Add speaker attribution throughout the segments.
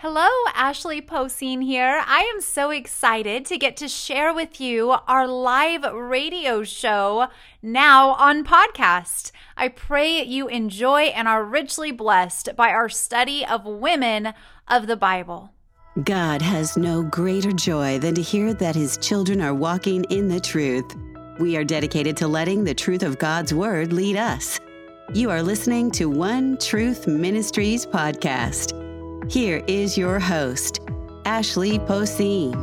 Speaker 1: Hello, Ashley Poseen here. I am so excited to get to share with you our live radio show now on podcast. I pray you enjoy and are richly blessed by our study of women of the Bible.
Speaker 2: God has no greater joy than to hear that his children are walking in the truth. We are dedicated to letting the truth of God's word lead us. You are listening to One Truth Ministries podcast. Here is your host, Ashley Poseen.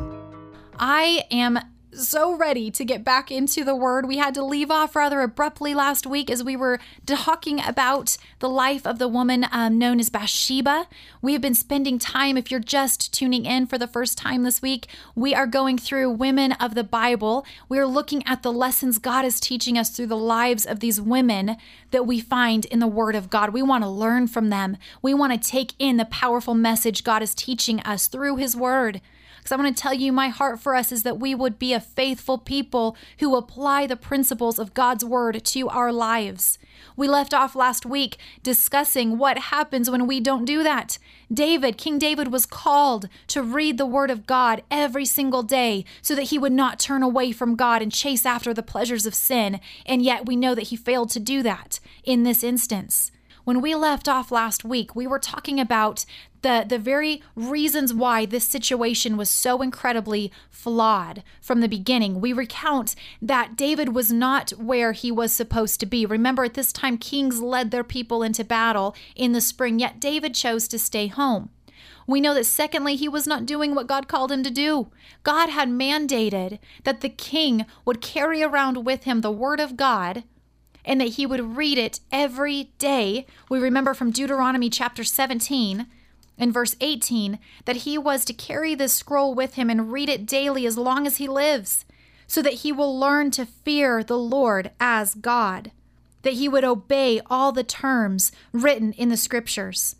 Speaker 1: I am so ready to get back into the word. We had to leave off rather abruptly last week as we were talking about the life of the woman um, known as Bathsheba. We have been spending time, if you're just tuning in for the first time this week, we are going through women of the Bible. We're looking at the lessons God is teaching us through the lives of these women that we find in the Word of God. We want to learn from them. We want to take in the powerful message God is teaching us through His Word. Because I want to tell you, my heart for us is that we would be a faithful people who apply the principles of God's word to our lives. We left off last week discussing what happens when we don't do that. David, King David, was called to read the word of God every single day so that he would not turn away from God and chase after the pleasures of sin. And yet we know that he failed to do that in this instance. When we left off last week, we were talking about the, the very reasons why this situation was so incredibly flawed from the beginning. We recount that David was not where he was supposed to be. Remember, at this time, kings led their people into battle in the spring, yet David chose to stay home. We know that, secondly, he was not doing what God called him to do. God had mandated that the king would carry around with him the word of God and that he would read it every day. We remember from Deuteronomy chapter 17 and verse 18 that he was to carry this scroll with him and read it daily as long as he lives, so that he will learn to fear the Lord as God, that he would obey all the terms written in the scriptures.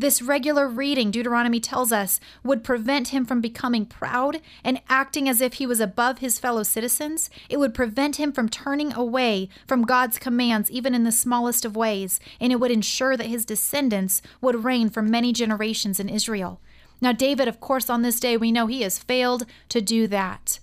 Speaker 1: This regular reading, Deuteronomy tells us, would prevent him from becoming proud and acting as if he was above his fellow citizens. It would prevent him from turning away from God's commands, even in the smallest of ways, and it would ensure that his descendants would reign for many generations in Israel. Now, David, of course, on this day, we know he has failed to do that.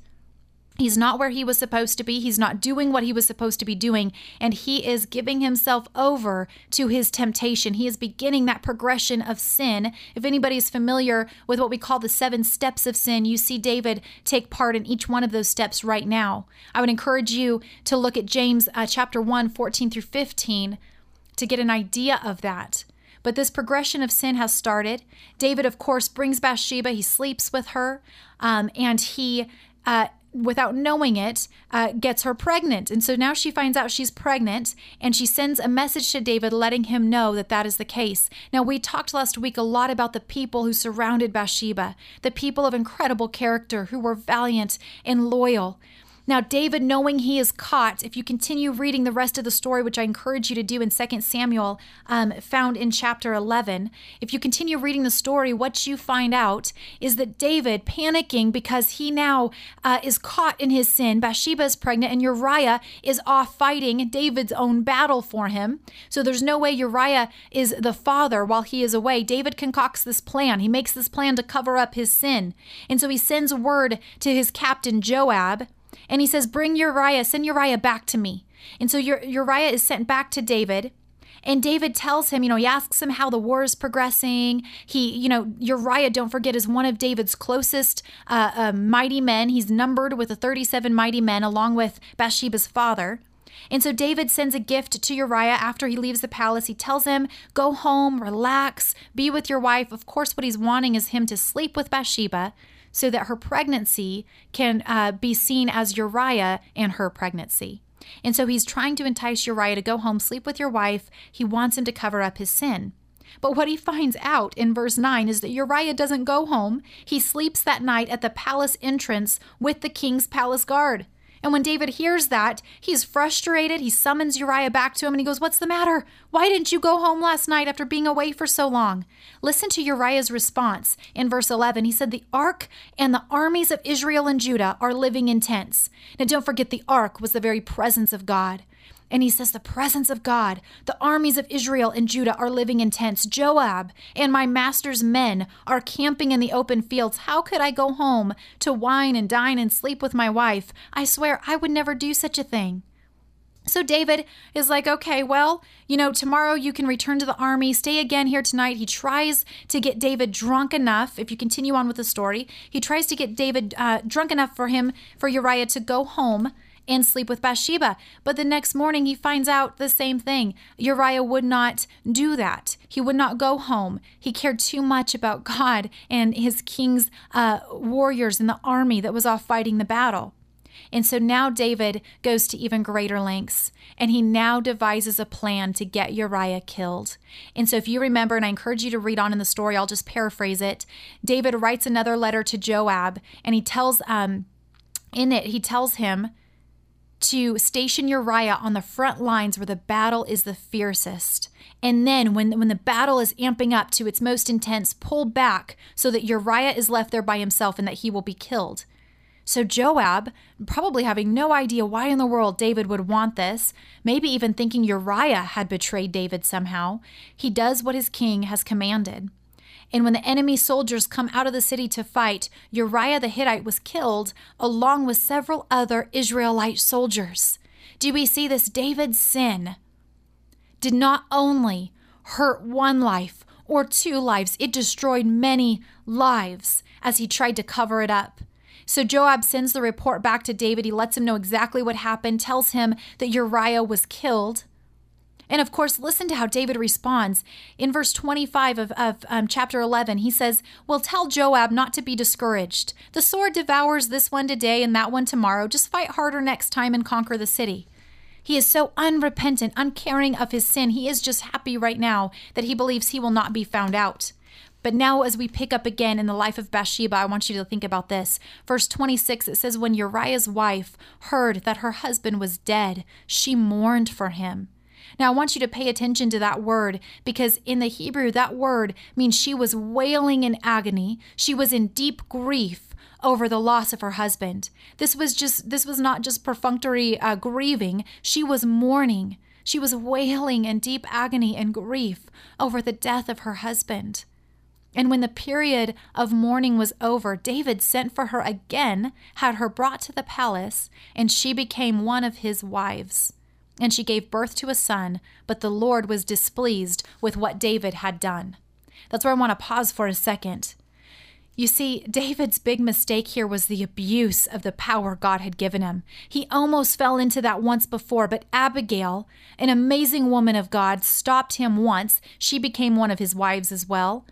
Speaker 1: He's not where he was supposed to be. He's not doing what he was supposed to be doing. And he is giving himself over to his temptation. He is beginning that progression of sin. If anybody is familiar with what we call the seven steps of sin, you see David take part in each one of those steps right now. I would encourage you to look at James uh, chapter 1, 14 through 15 to get an idea of that. But this progression of sin has started. David, of course, brings Bathsheba. He sleeps with her, um, and he uh, without knowing it, uh, gets her pregnant. And so now she finds out she's pregnant and she sends a message to David letting him know that that is the case. Now, we talked last week a lot about the people who surrounded Bathsheba, the people of incredible character who were valiant and loyal. Now, David, knowing he is caught, if you continue reading the rest of the story, which I encourage you to do in 2 Samuel, um, found in chapter 11, if you continue reading the story, what you find out is that David, panicking because he now uh, is caught in his sin, Bathsheba is pregnant, and Uriah is off fighting David's own battle for him. So there's no way Uriah is the father while he is away. David concocts this plan. He makes this plan to cover up his sin. And so he sends word to his captain, Joab and he says, Bring Uriah, send Uriah back to me. And so Uriah is sent back to David. And David tells him, you know, he asks him how the war is progressing. He, you know, Uriah, don't forget, is one of David's closest uh, uh, mighty men. He's numbered with the 37 mighty men, along with Bathsheba's father. And so David sends a gift to Uriah after he leaves the palace. He tells him, Go home, relax, be with your wife. Of course, what he's wanting is him to sleep with Bathsheba so that her pregnancy can uh, be seen as Uriah and her pregnancy. And so he's trying to entice Uriah to go home, sleep with your wife. He wants him to cover up his sin. But what he finds out in verse 9 is that Uriah doesn't go home. He sleeps that night at the palace entrance with the king's palace guard. And when David hears that, he's frustrated. He summons Uriah back to him and he goes, What's the matter? Why didn't you go home last night after being away for so long? Listen to Uriah's response in verse 11. He said, The ark and the armies of Israel and Judah are living in tents. Now, don't forget, the ark was the very presence of God. And he says, The presence of God, the armies of Israel and Judah are living in tents. Joab and my master's men are camping in the open fields. How could I go home to wine and dine and sleep with my wife? I swear I would never do such a thing. So David is like, okay, well, you know, tomorrow you can return to the army, stay again here tonight. He tries to get David drunk enough. If you continue on with the story, he tries to get David uh, drunk enough for him, for Uriah to go home and sleep with Bathsheba. But the next morning he finds out the same thing. Uriah would not do that. He would not go home. He cared too much about God and his king's uh, warriors and the army that was off fighting the battle. And so now David goes to even greater lengths and he now devises a plan to get Uriah killed. And so if you remember, and I encourage you to read on in the story, I'll just paraphrase it. David writes another letter to Joab and he tells, um, in it, he tells him to station Uriah on the front lines where the battle is the fiercest. And then when, when the battle is amping up to its most intense, pull back so that Uriah is left there by himself and that he will be killed. So Joab, probably having no idea why in the world David would want this, maybe even thinking Uriah had betrayed David somehow, he does what his king has commanded. And when the enemy soldiers come out of the city to fight, Uriah the Hittite was killed along with several other Israelite soldiers. Do we see this? David's sin did not only hurt one life or two lives, it destroyed many lives as he tried to cover it up. So Joab sends the report back to David. He lets him know exactly what happened, tells him that Uriah was killed. And of course, listen to how David responds. In verse 25 of, of um, chapter 11, he says, Well, tell Joab not to be discouraged. The sword devours this one today and that one tomorrow. Just fight harder next time and conquer the city. He is so unrepentant, uncaring of his sin. He is just happy right now that he believes he will not be found out. But now, as we pick up again in the life of Bathsheba, I want you to think about this. Verse 26, it says, When Uriah's wife heard that her husband was dead, she mourned for him. Now, I want you to pay attention to that word because in the Hebrew, that word means she was wailing in agony. She was in deep grief over the loss of her husband. This was just this was not just perfunctory uh, grieving. She was mourning. She was wailing in deep agony and grief over the death of her husband. And when the period of mourning was over, David sent for her again, had her brought to the palace, and she became one of his wives. And she gave birth to a son, but the Lord was displeased with what David had done. That's where I want to pause for a second. You see, David's big mistake here was the abuse of the power God had given him. He almost fell into that once before, but Abigail, an amazing woman of God, stopped him once. She became one of his wives as well.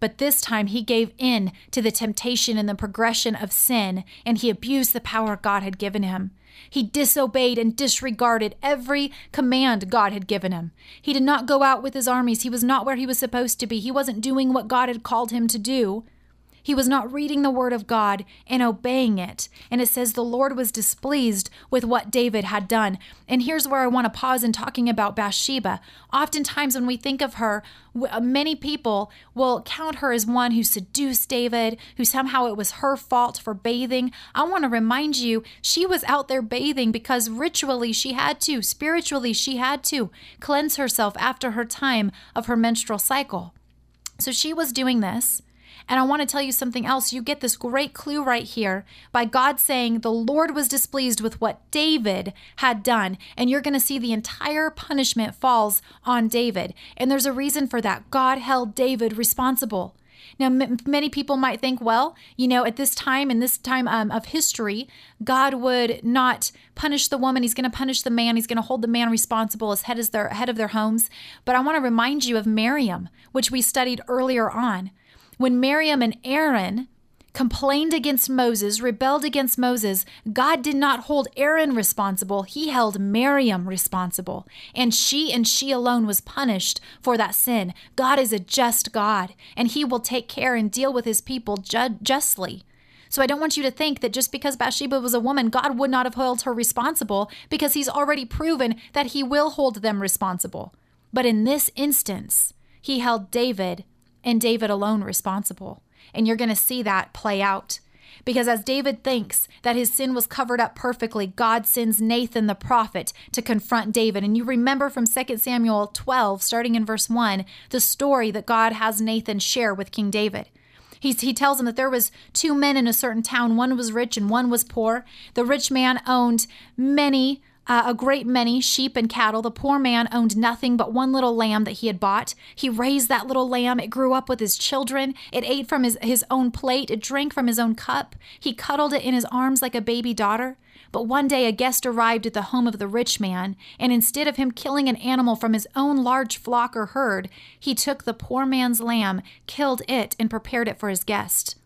Speaker 1: But this time he gave in to the temptation and the progression of sin, and he abused the power God had given him. He disobeyed and disregarded every command God had given him. He did not go out with his armies. He was not where he was supposed to be. He wasn't doing what God had called him to do. He was not reading the word of God and obeying it. And it says the Lord was displeased with what David had done. And here's where I want to pause in talking about Bathsheba. Oftentimes, when we think of her, uh, many people will count her as one who seduced David, who somehow it was her fault for bathing. I want to remind you, she was out there bathing because ritually she had to, spiritually she had to cleanse herself after her time of her menstrual cycle. So she was doing this. And I want to tell you something else. You get this great clue right here by God saying the Lord was displeased with what David had done. And you're going to see the entire punishment falls on David. And there's a reason for that. God held David responsible. Now, m- many people might think, well, you know, at this time, in this time um, of history, God would not punish the woman. He's going to punish the man. He's going to hold the man responsible as head, as their, head of their homes. But I want to remind you of Miriam, which we studied earlier on. When Miriam and Aaron complained against Moses, rebelled against Moses, God did not hold Aaron responsible. He held Miriam responsible. And she and she alone was punished for that sin. God is a just God, and he will take care and deal with his people ju- justly. So I don't want you to think that just because Bathsheba was a woman, God would not have held her responsible because he's already proven that he will hold them responsible. But in this instance, he held David and David alone responsible. And you're going to see that play out. Because as David thinks that his sin was covered up perfectly, God sends Nathan the prophet to confront David. And you remember from 2 Samuel 12, starting in verse 1, the story that God has Nathan share with King David. He, he tells him that there was two men in a certain town one was rich and one was poor the rich man owned many uh, a great many sheep and cattle. The poor man owned nothing but one little lamb that he had bought. He raised that little lamb. It grew up with his children. It ate from his, his own plate. It drank from his own cup. He cuddled it in his arms like a baby daughter. But one day a guest arrived at the home of the rich man, and instead of him killing an animal from his own large flock or herd, he took the poor man's lamb, killed it, and prepared it for his guest.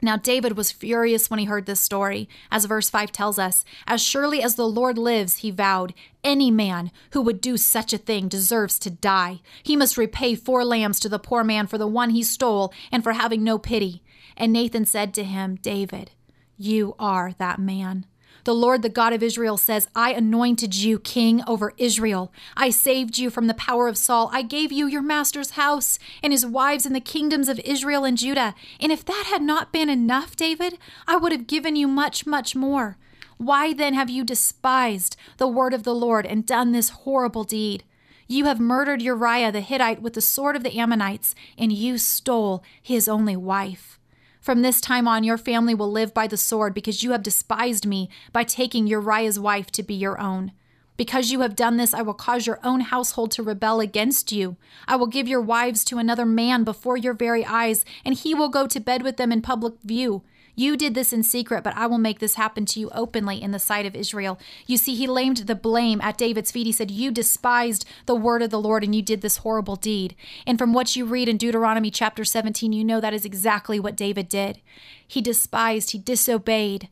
Speaker 1: Now, David was furious when he heard this story, as verse 5 tells us. As surely as the Lord lives, he vowed, any man who would do such a thing deserves to die. He must repay four lambs to the poor man for the one he stole and for having no pity. And Nathan said to him, David, you are that man. The Lord, the God of Israel, says, I anointed you king over Israel. I saved you from the power of Saul. I gave you your master's house and his wives and the kingdoms of Israel and Judah. And if that had not been enough, David, I would have given you much, much more. Why then have you despised the word of the Lord and done this horrible deed? You have murdered Uriah the Hittite with the sword of the Ammonites, and you stole his only wife. From this time on, your family will live by the sword because you have despised me by taking Uriah's wife to be your own. Because you have done this, I will cause your own household to rebel against you. I will give your wives to another man before your very eyes, and he will go to bed with them in public view. You did this in secret, but I will make this happen to you openly in the sight of Israel. You see, he laid the blame at David's feet. He said, You despised the word of the Lord and you did this horrible deed. And from what you read in Deuteronomy chapter 17, you know that is exactly what David did. He despised, he disobeyed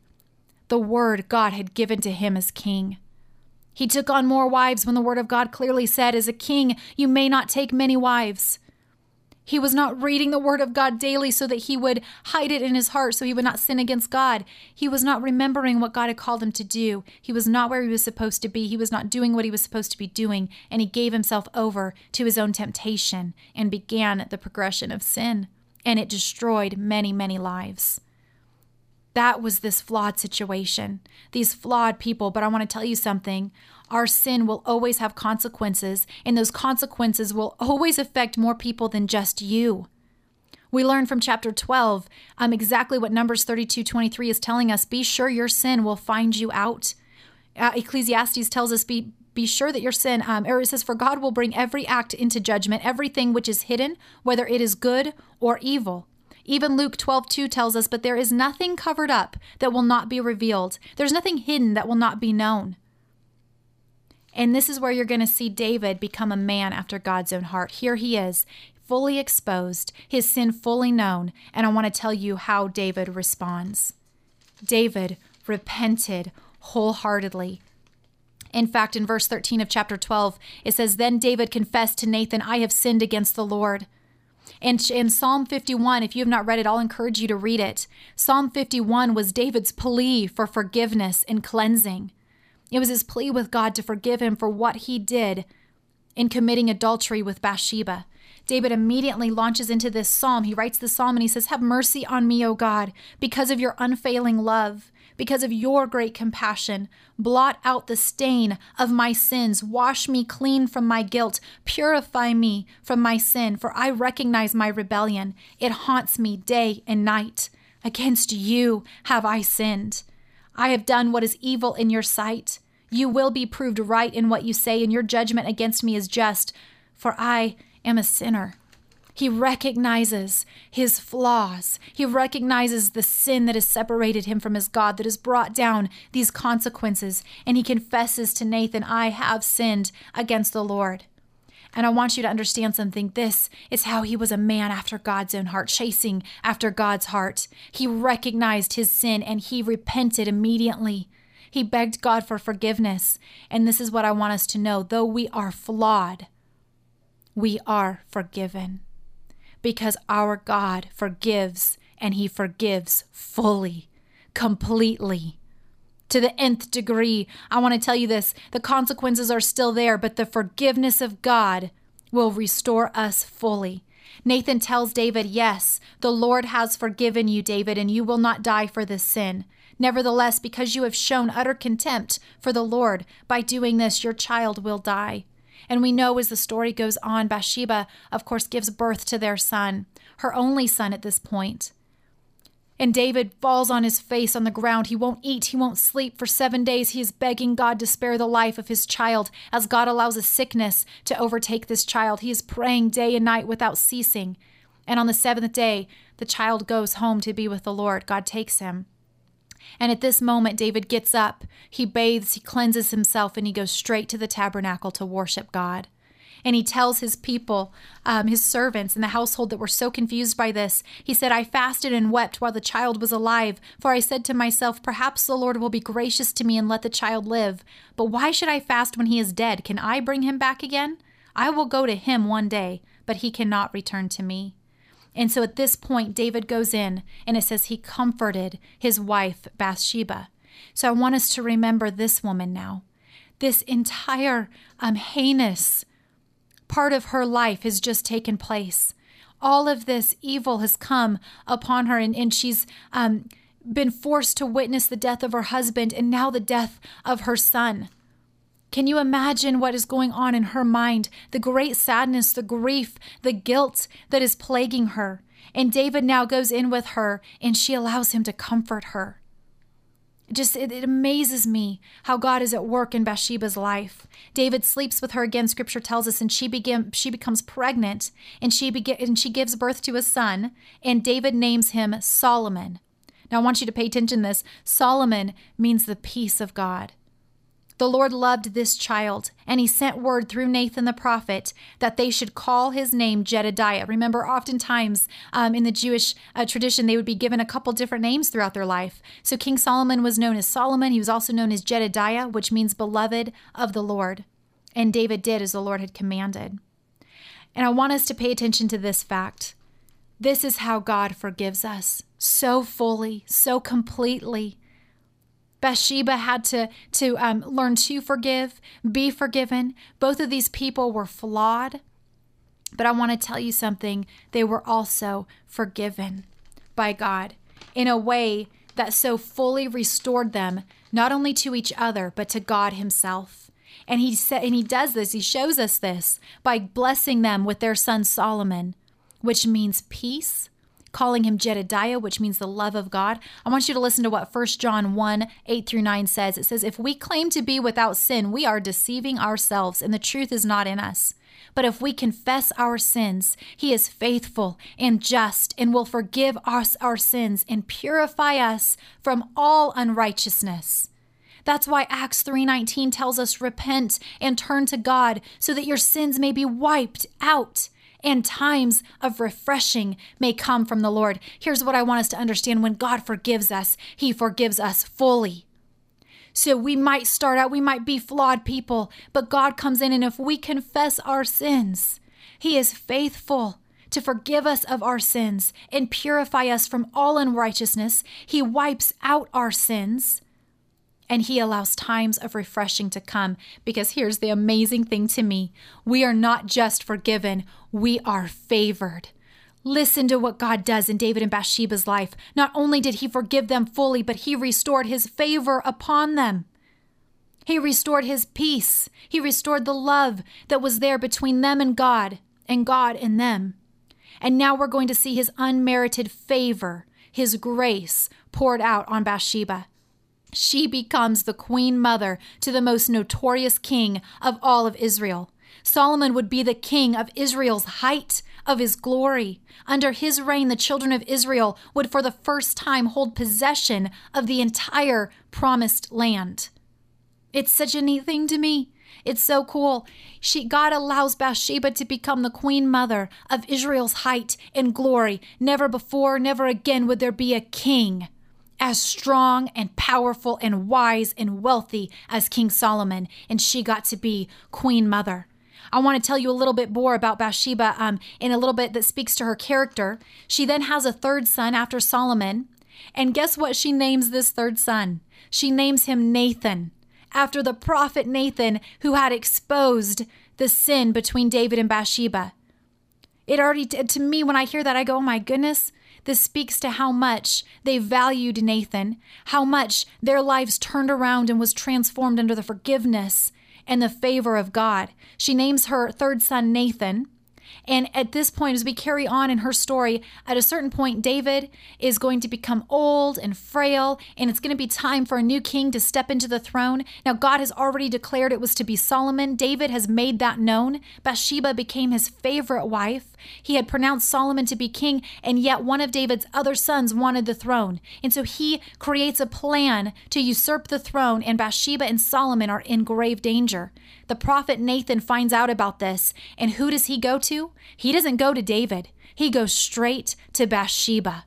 Speaker 1: the word God had given to him as king. He took on more wives when the word of God clearly said, As a king, you may not take many wives. He was not reading the word of God daily so that he would hide it in his heart so he would not sin against God. He was not remembering what God had called him to do. He was not where he was supposed to be. He was not doing what he was supposed to be doing. And he gave himself over to his own temptation and began the progression of sin. And it destroyed many, many lives. That was this flawed situation, these flawed people. But I want to tell you something our sin will always have consequences, and those consequences will always affect more people than just you. We learn from chapter 12 um, exactly what Numbers 32 23 is telling us. Be sure your sin will find you out. Uh, Ecclesiastes tells us, be, be sure that your sin, um, or it says, For God will bring every act into judgment, everything which is hidden, whether it is good or evil. Even Luke 12 2 tells us, But there is nothing covered up that will not be revealed, there's nothing hidden that will not be known. And this is where you're going to see David become a man after God's own heart. Here he is, fully exposed, his sin fully known. And I want to tell you how David responds. David repented wholeheartedly. In fact, in verse 13 of chapter 12, it says, Then David confessed to Nathan, I have sinned against the Lord. And in Psalm 51, if you have not read it, I'll encourage you to read it. Psalm 51 was David's plea for forgiveness and cleansing. It was his plea with God to forgive him for what he did in committing adultery with Bathsheba. David immediately launches into this psalm. He writes the psalm and he says, Have mercy on me, O God, because of your unfailing love, because of your great compassion. Blot out the stain of my sins. Wash me clean from my guilt. Purify me from my sin, for I recognize my rebellion. It haunts me day and night. Against you have I sinned. I have done what is evil in your sight. You will be proved right in what you say, and your judgment against me is just, for I am a sinner. He recognizes his flaws. He recognizes the sin that has separated him from his God, that has brought down these consequences. And he confesses to Nathan, I have sinned against the Lord. And I want you to understand something. This is how he was a man after God's own heart, chasing after God's heart. He recognized his sin and he repented immediately. He begged God for forgiveness. And this is what I want us to know though we are flawed, we are forgiven because our God forgives and he forgives fully, completely to the nth degree. I want to tell you this the consequences are still there, but the forgiveness of God will restore us fully. Nathan tells David, Yes, the Lord has forgiven you, David, and you will not die for this sin. Nevertheless, because you have shown utter contempt for the Lord, by doing this, your child will die. And we know as the story goes on, Bathsheba, of course, gives birth to their son, her only son at this point. And David falls on his face on the ground. He won't eat, he won't sleep. For seven days, he is begging God to spare the life of his child as God allows a sickness to overtake this child. He is praying day and night without ceasing. And on the seventh day, the child goes home to be with the Lord. God takes him. And at this moment, David gets up, he bathes, he cleanses himself, and he goes straight to the tabernacle to worship God. And he tells his people, um, his servants in the household that were so confused by this, he said, I fasted and wept while the child was alive, for I said to myself, Perhaps the Lord will be gracious to me and let the child live. But why should I fast when he is dead? Can I bring him back again? I will go to him one day, but he cannot return to me. And so at this point, David goes in and it says he comforted his wife, Bathsheba. So I want us to remember this woman now. This entire um, heinous part of her life has just taken place. All of this evil has come upon her, and, and she's um, been forced to witness the death of her husband and now the death of her son. Can you imagine what is going on in her mind? The great sadness, the grief, the guilt that is plaguing her. And David now goes in with her and she allows him to comfort her. Just it, it, amazes me how God is at work in Bathsheba's life. David sleeps with her again. Scripture tells us, and she begin she becomes pregnant, and she begin and she gives birth to a son. And David names him Solomon. Now I want you to pay attention to this. Solomon means the peace of God. The Lord loved this child, and he sent word through Nathan the prophet that they should call his name Jedediah. Remember, oftentimes um, in the Jewish uh, tradition, they would be given a couple different names throughout their life. So King Solomon was known as Solomon. He was also known as Jedediah, which means beloved of the Lord. And David did as the Lord had commanded. And I want us to pay attention to this fact. This is how God forgives us so fully, so completely. Bathsheba had to, to um, learn to forgive, be forgiven. Both of these people were flawed. But I want to tell you something. They were also forgiven by God in a way that so fully restored them, not only to each other, but to God Himself. And he said, and he does this, he shows us this by blessing them with their son Solomon, which means peace, calling him Jedediah, which means the love of God. I want you to listen to what 1 John 1 8 through 9 says. It says, If we claim to be without sin, we are deceiving ourselves, and the truth is not in us. But if we confess our sins, he is faithful and just and will forgive us our sins and purify us from all unrighteousness. That's why Acts 3:19 tells us repent and turn to God so that your sins may be wiped out and times of refreshing may come from the Lord. Here's what I want us to understand when God forgives us, He forgives us fully. So we might start out, we might be flawed people, but God comes in, and if we confess our sins, He is faithful to forgive us of our sins and purify us from all unrighteousness. He wipes out our sins and He allows times of refreshing to come. Because here's the amazing thing to me we are not just forgiven, we are favored. Listen to what God does in David and Bathsheba's life. Not only did He forgive them fully, but He restored His favor upon them. He restored His peace. He restored the love that was there between them and God, and God and them. And now we're going to see His unmerited favor, His grace poured out on Bathsheba she becomes the queen mother to the most notorious king of all of Israel. Solomon would be the king of Israel's height of his glory. Under his reign, the children of Israel would for the first time hold possession of the entire promised land. It's such a neat thing to me. It's so cool. She God allows Bathsheba to become the queen mother of Israel's height and glory. Never before, never again would there be a king as strong and powerful and wise and wealthy as King Solomon, and she got to be Queen Mother. I want to tell you a little bit more about Bathsheba um, in a little bit that speaks to her character. She then has a third son after Solomon. And guess what she names this third son? She names him Nathan, after the prophet Nathan who had exposed the sin between David and Bathsheba. It already, to me, when I hear that, I go, oh my goodness, this speaks to how much they valued Nathan, how much their lives turned around and was transformed under the forgiveness and the favor of God. She names her third son Nathan. And at this point, as we carry on in her story, at a certain point, David is going to become old and frail, and it's going to be time for a new king to step into the throne. Now, God has already declared it was to be Solomon. David has made that known. Bathsheba became his favorite wife. He had pronounced Solomon to be king, and yet one of David's other sons wanted the throne. And so he creates a plan to usurp the throne, and Bathsheba and Solomon are in grave danger. The prophet Nathan finds out about this, and who does he go to? He doesn't go to David, he goes straight to Bathsheba.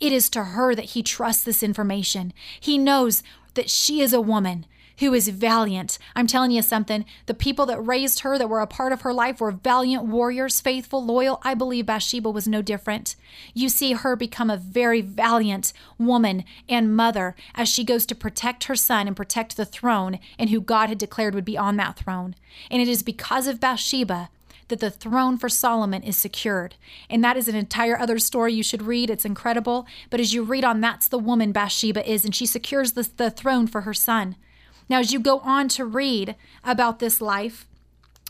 Speaker 1: It is to her that he trusts this information. He knows that she is a woman who is valiant. I'm telling you something. The people that raised her, that were a part of her life, were valiant warriors, faithful, loyal. I believe Bathsheba was no different. You see her become a very valiant woman and mother as she goes to protect her son and protect the throne and who God had declared would be on that throne. And it is because of Bathsheba that the throne for Solomon is secured. And that is an entire other story you should read. It's incredible. But as you read on, that's the woman Bathsheba is, and she secures the, the throne for her son. Now, as you go on to read about this life,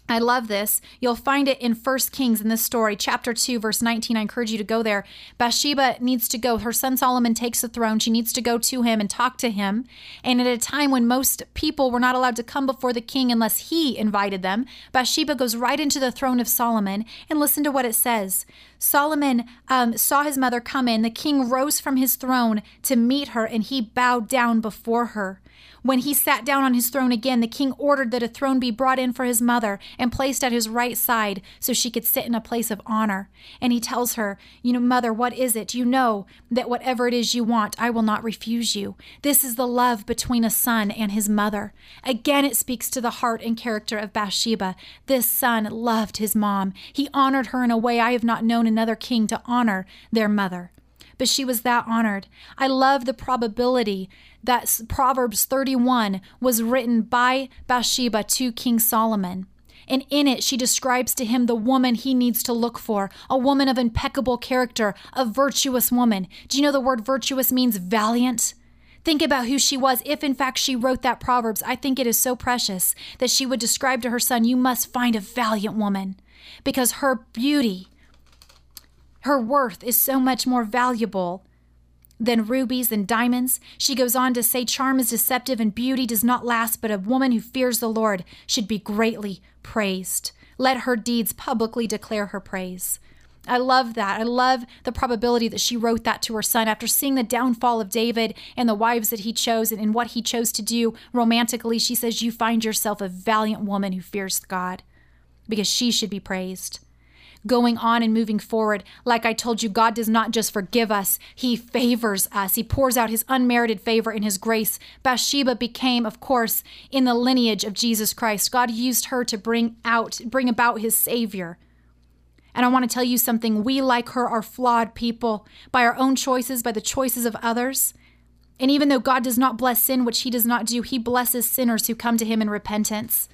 Speaker 1: I love this. You'll find it in First Kings in this story, chapter 2, verse 19. I encourage you to go there. Bathsheba needs to go. Her son Solomon takes the throne. She needs to go to him and talk to him. And at a time when most people were not allowed to come before the king unless he invited them, Bathsheba goes right into the throne of Solomon. And listen to what it says. Solomon um, saw his mother come in. The king rose from his throne to meet her, and he bowed down before her. When he sat down on his throne again, the king ordered that a throne be brought in for his mother and placed at his right side so she could sit in a place of honor. And he tells her, You know, mother, what is it? You know that whatever it is you want, I will not refuse you. This is the love between a son and his mother. Again, it speaks to the heart and character of Bathsheba. This son loved his mom. He honored her in a way I have not known another king to honor their mother but she was that honored. I love the probability that Proverbs 31 was written by Bathsheba to King Solomon. And in it, she describes to him the woman he needs to look for a woman of impeccable character, a virtuous woman. Do you know the word virtuous means valiant? Think about who she was. If in fact she wrote that Proverbs, I think it is so precious that she would describe to her son, You must find a valiant woman because her beauty her worth is so much more valuable than rubies and diamonds. She goes on to say, Charm is deceptive and beauty does not last, but a woman who fears the Lord should be greatly praised. Let her deeds publicly declare her praise. I love that. I love the probability that she wrote that to her son after seeing the downfall of David and the wives that he chose and, what he chose to do romantically. She says, You find yourself a valiant woman who fears God because she should be praised going on and moving forward. Like I told you, God does not just forgive us, He favors us. He pours out His unmerited favor in His grace. Bathsheba became, of course, in the lineage of Jesus Christ. God used her to bring out, bring about His Savior. And I want to tell you something. We, like her, are flawed people by our own choices, by the choices of others. And even though God does not bless sin, which He does not do, He blesses sinners who come to Him in repentance.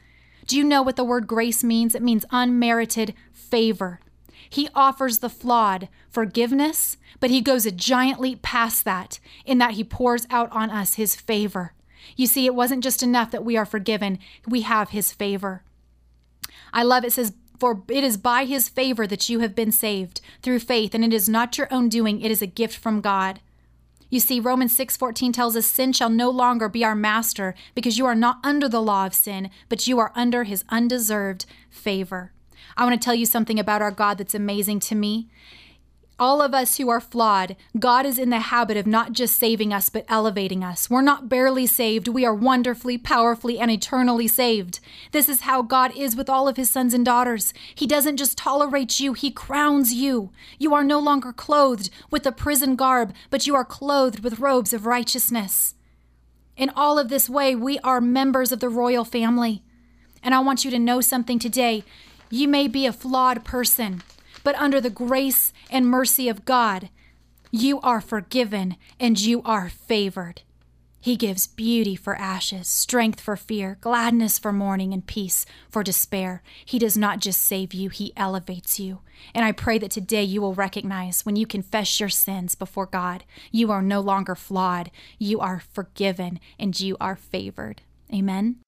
Speaker 1: Do you know what the word grace means? It means unmerited favor. He offers the flawed forgiveness, but he goes a giant leap past that in that he pours out on us his favor. You see, it wasn't just enough that we are forgiven, we have his favor. I love it says, For it is by his favor that you have been saved through faith, and it is not your own doing, it is a gift from God. You see, Romans 6:14 tells us sin shall no longer be our master because you are not under the law of sin, but you are under his undeserved favor. I want to tell you something about our God that's amazing to me. All of us who are flawed, God is in the habit of not just saving us, but elevating us. We're not barely saved, we are wonderfully, powerfully, and eternally saved. This is how God is with all of his sons and daughters. He doesn't just tolerate you, he crowns you. You are no longer clothed with a prison garb, but you are clothed with robes of righteousness. In all of this way, we are members of the royal family. And I want you to know something today. You may be a flawed person, but under the grace and mercy of God, you are forgiven and you are favored. He gives beauty for ashes, strength for fear, gladness for mourning, and peace for despair. He does not just save you, He elevates you. And I pray that today you will recognize when you confess your sins before God, you are no longer flawed, you are forgiven, and you are favored. Amen.